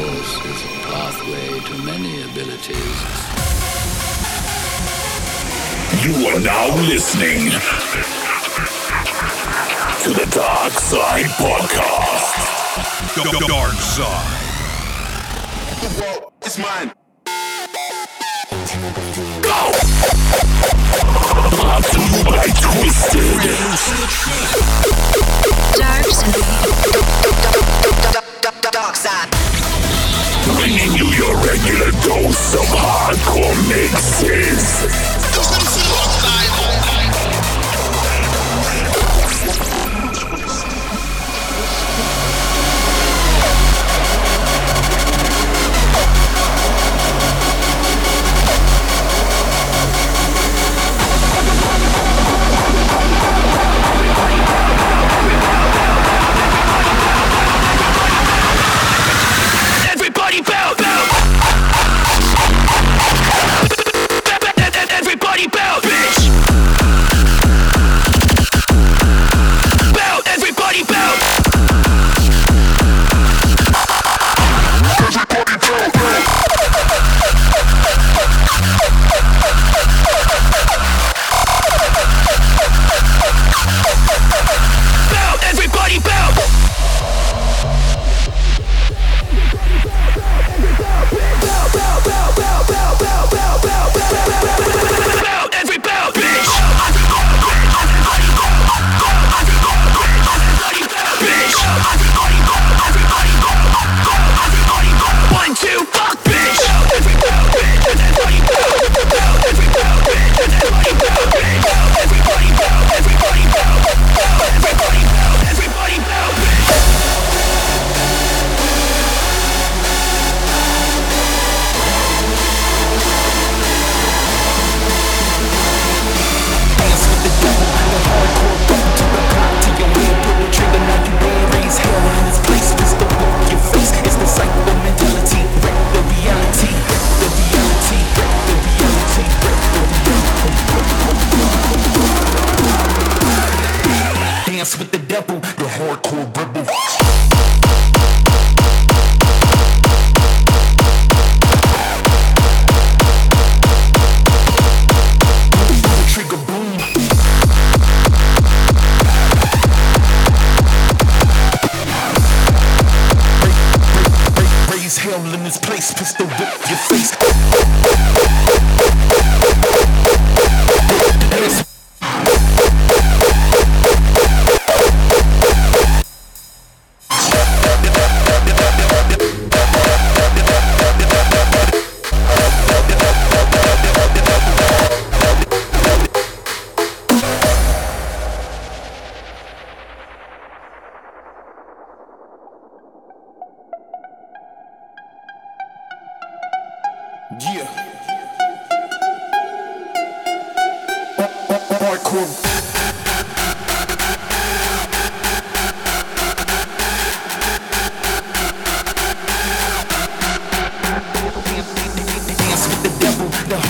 course, is a pathway to many abilities. You are now listening to the Dark Side Podcast. Dark Side. The world is mine. Go! Brought to you by Twisted. Dark side. Bringing you your regular dose of hardcore mixes. Everybody bounce,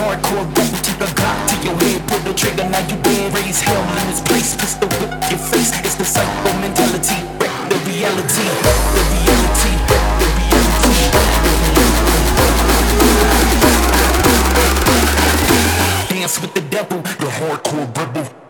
hardcore rebel to the Glock to your head, pull the trigger, now you dead. Raise hell in this place, pistol whip your face. It's the psycho mentality, wreck the reality, the reality, the reality. Dance with the devil, the hardcore rebel.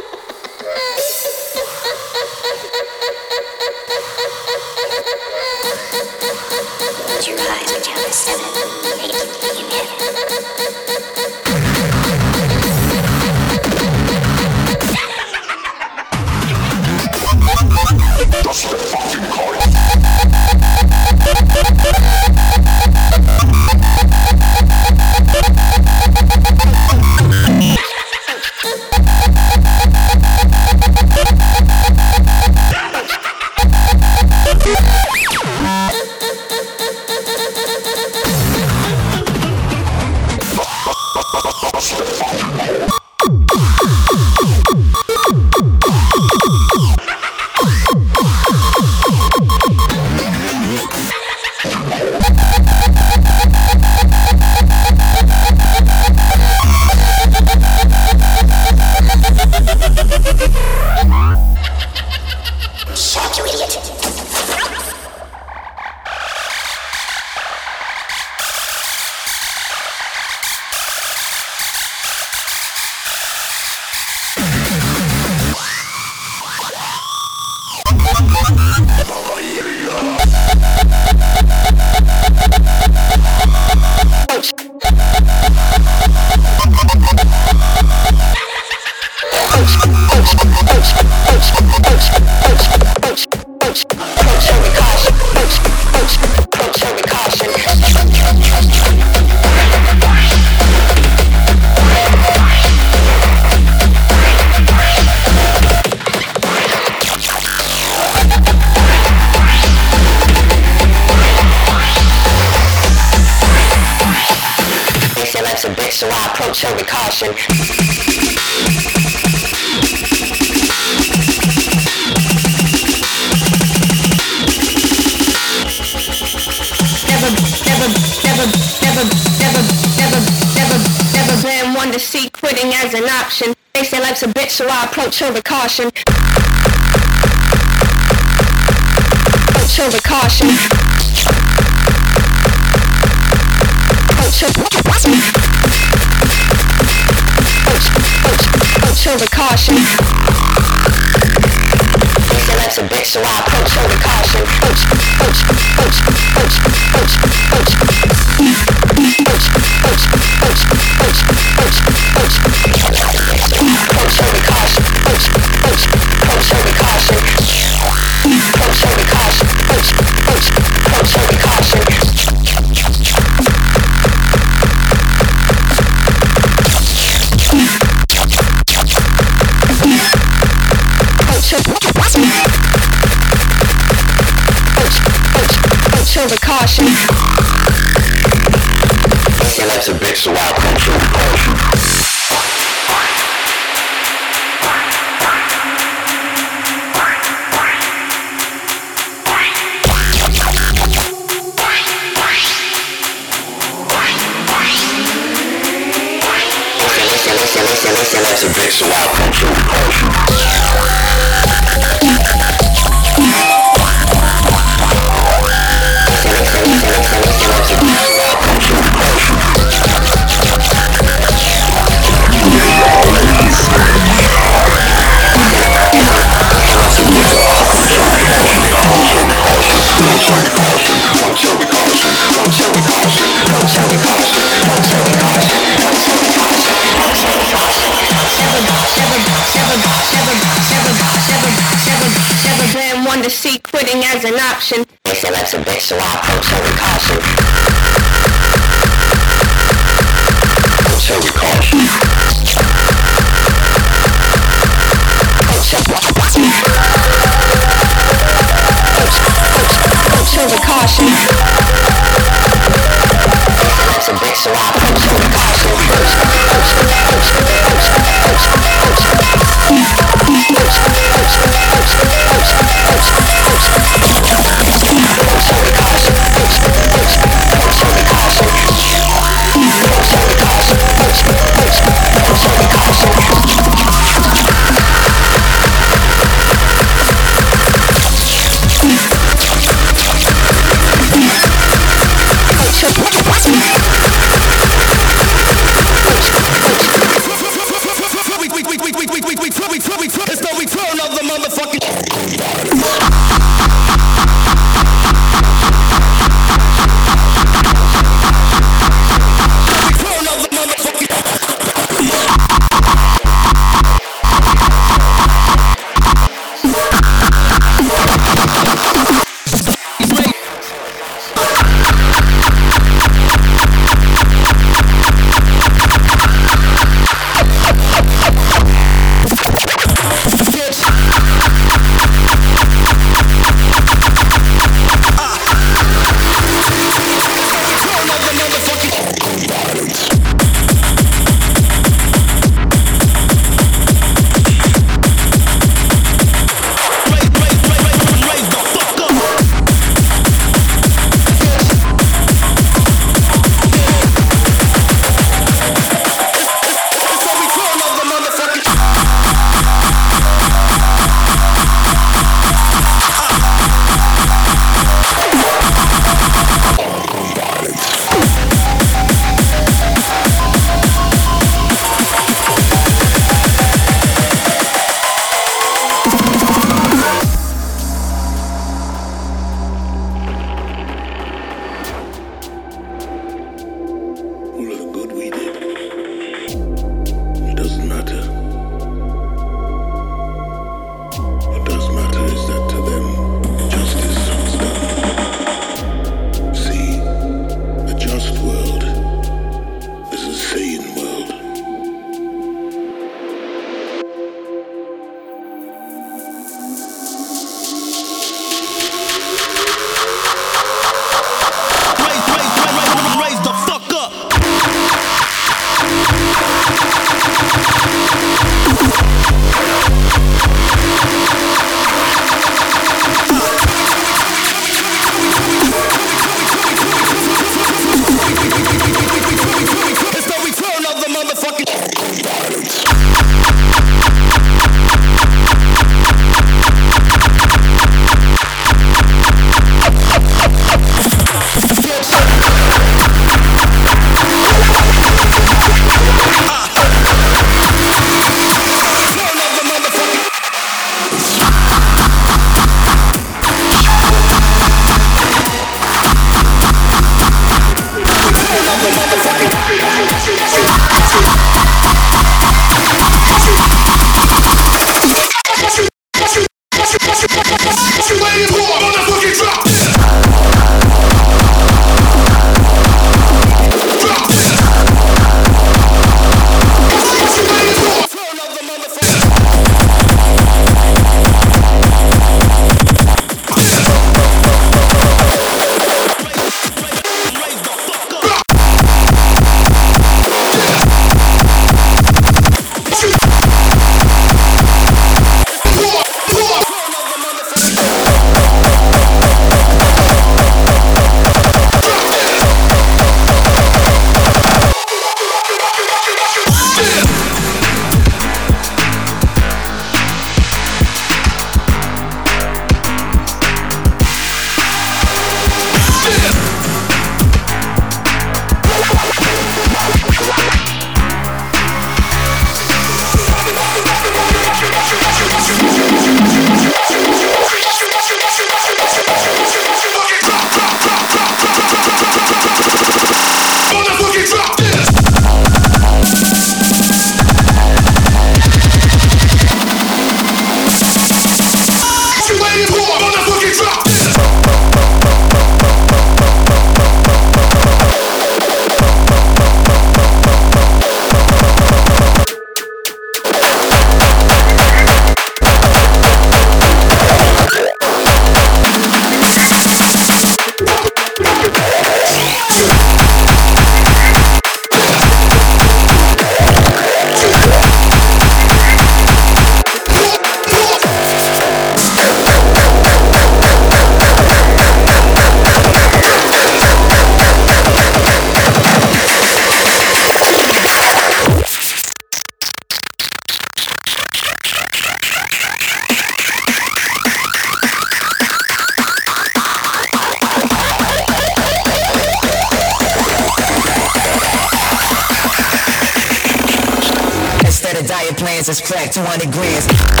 hands is cracked, 200 grand.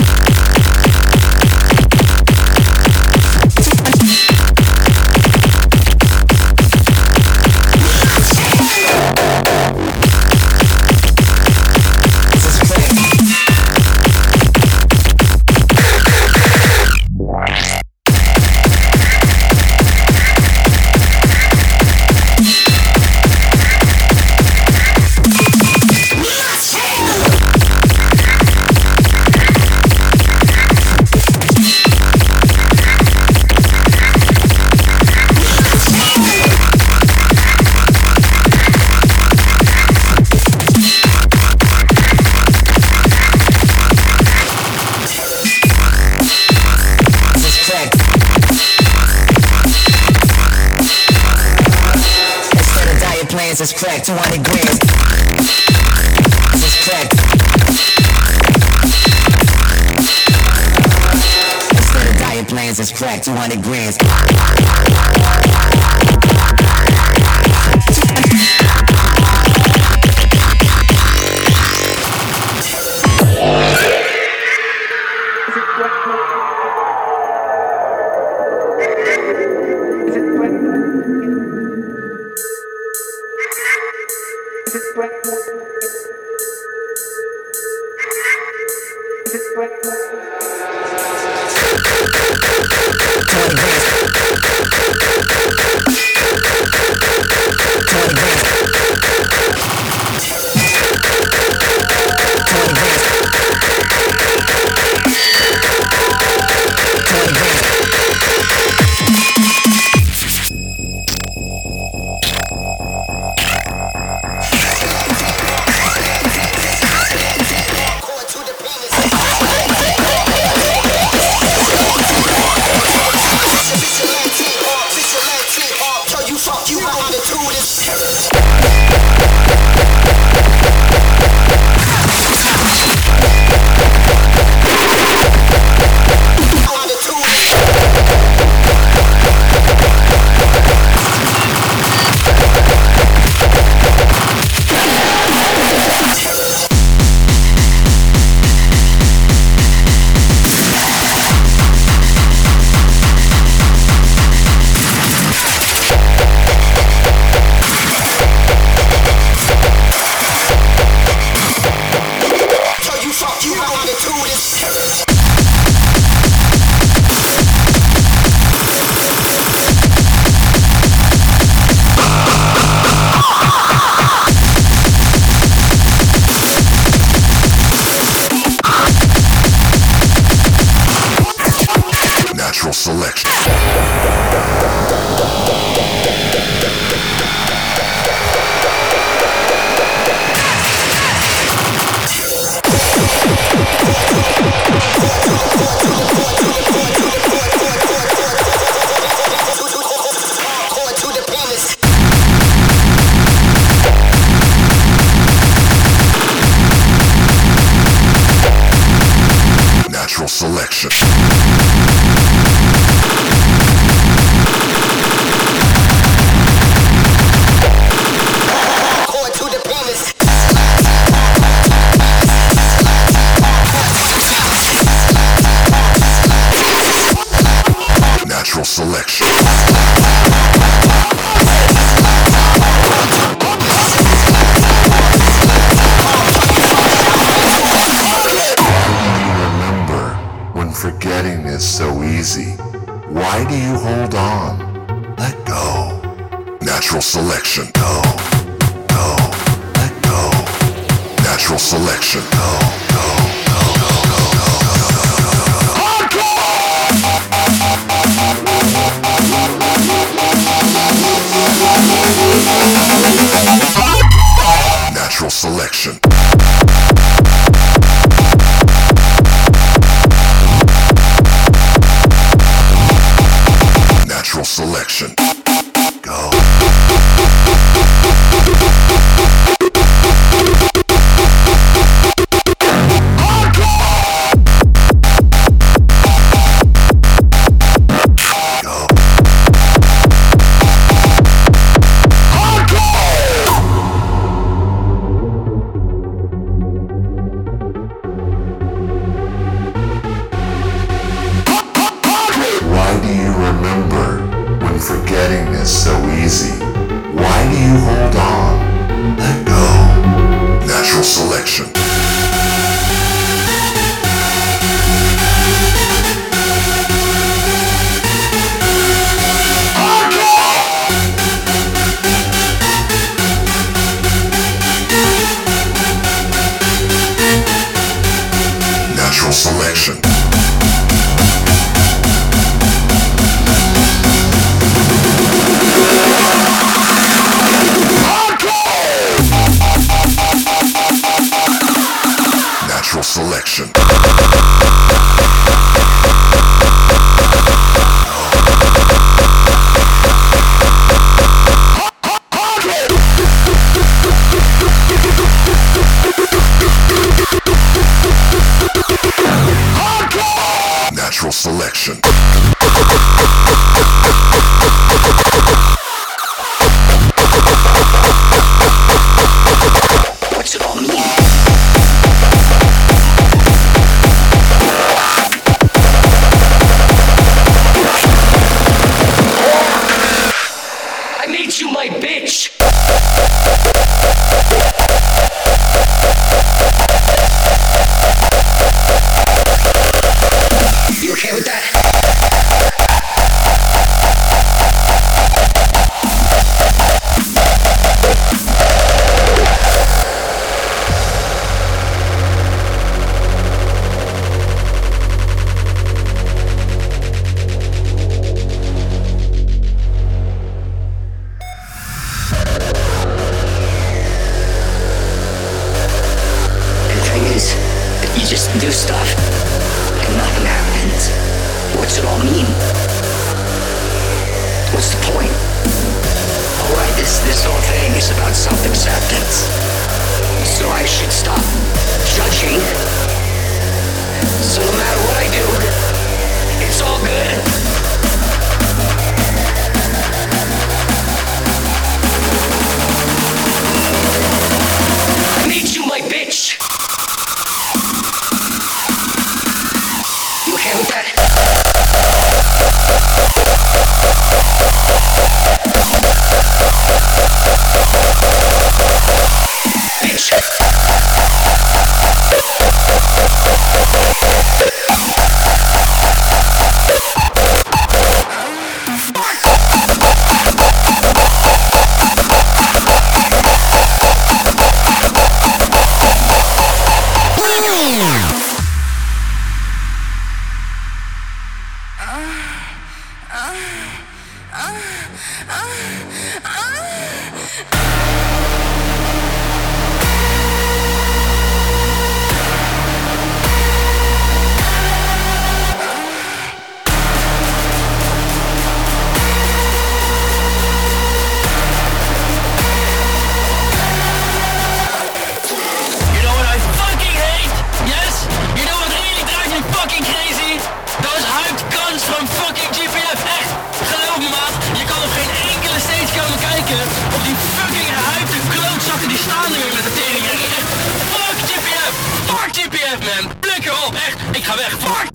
20 grand. This track. Instead of diet plans, it's crack 200 grand. Selection. Go. Go. Let go. Natural selection. Go. Go. Go. Go. Go. Go. Go. Go. go. Natural selection. Just do stuff and nothing happens, what's it all mean? What's the point? Alright, this this whole thing is about self-acceptance. So I should stop judging. So no matter what I do, it's all good. Thank you. Nu weer met de tering. Fuck GPF, fuck GPF man, flikker op, echt, ik ga weg, fuck.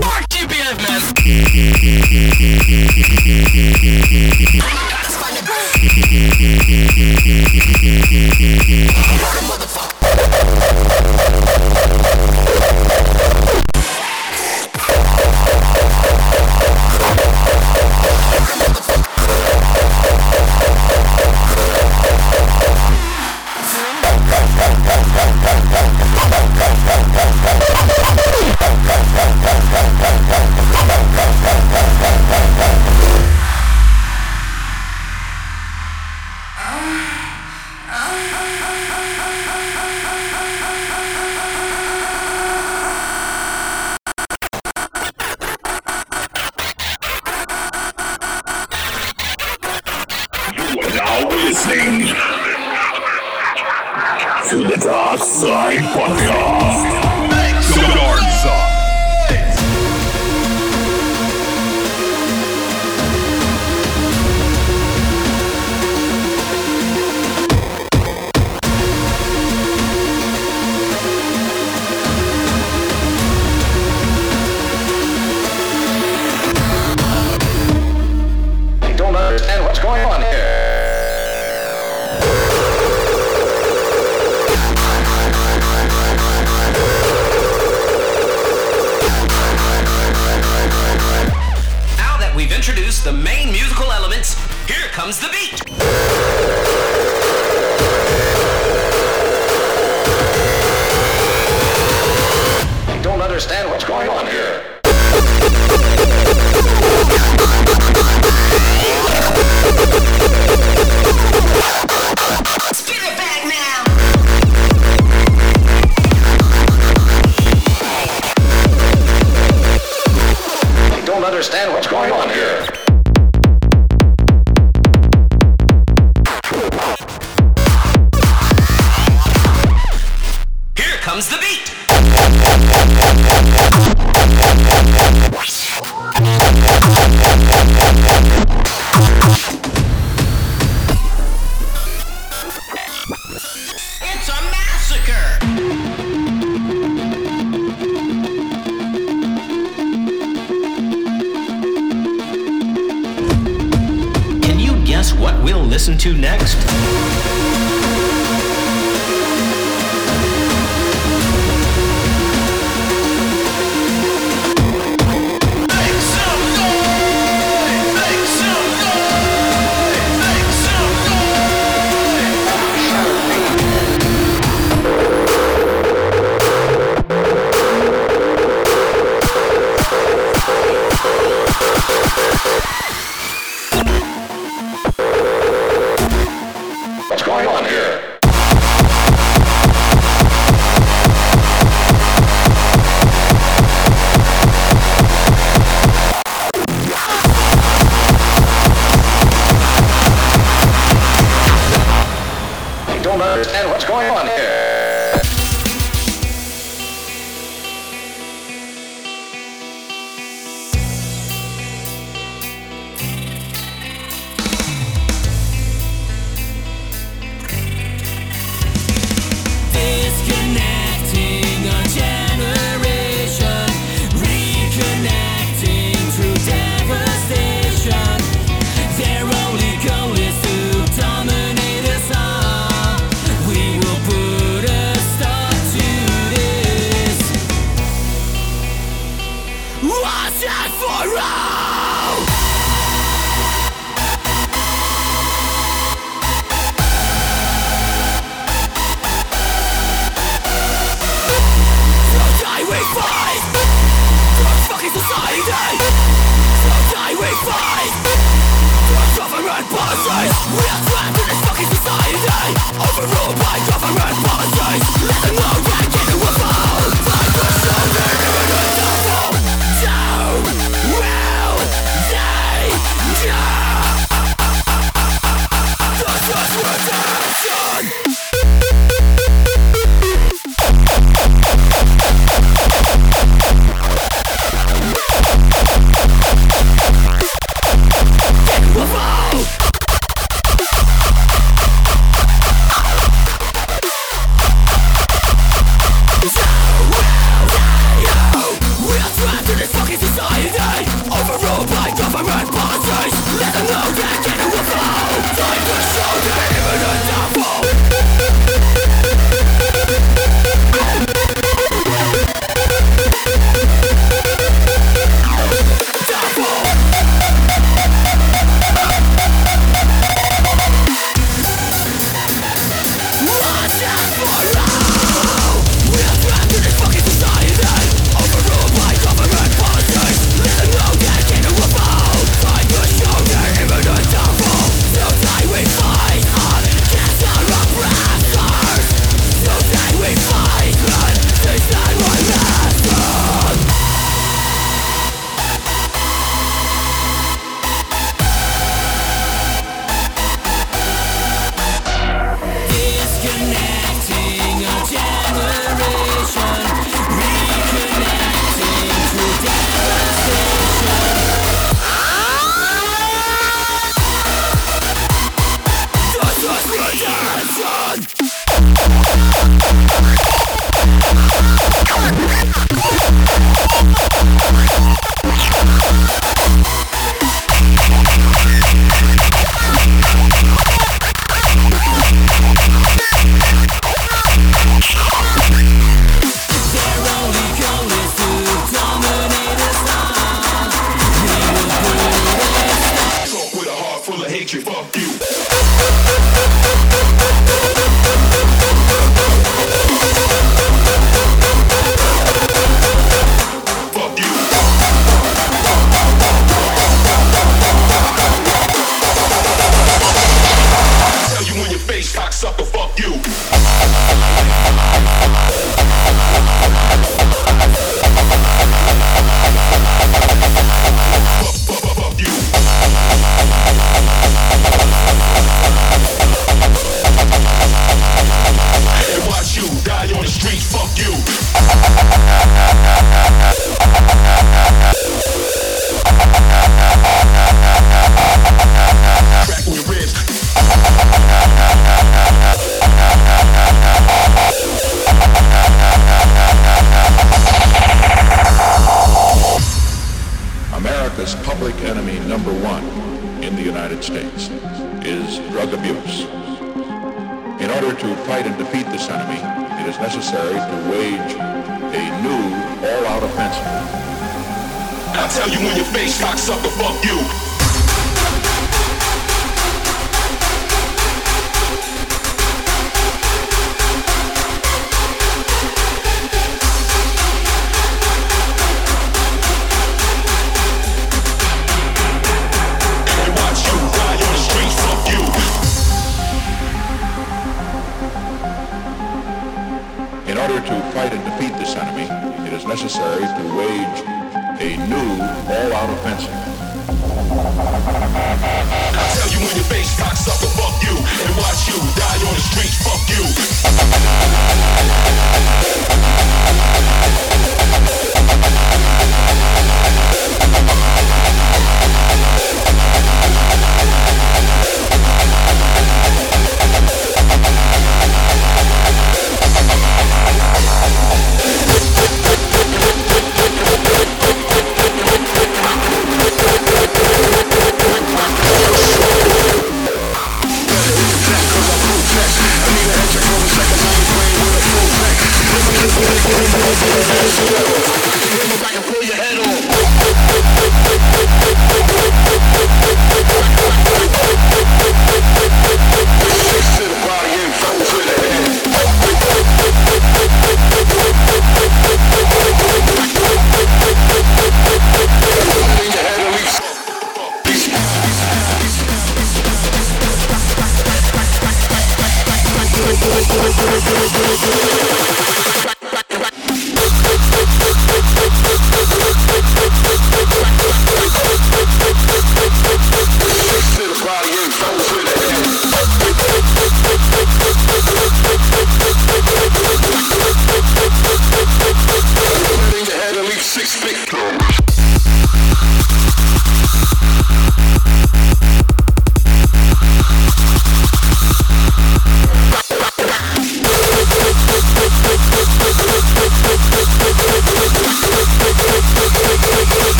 Fuck introduce the main musical elements, here comes the beat. I don't understand what's going on here. what's going on here.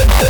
Yeah.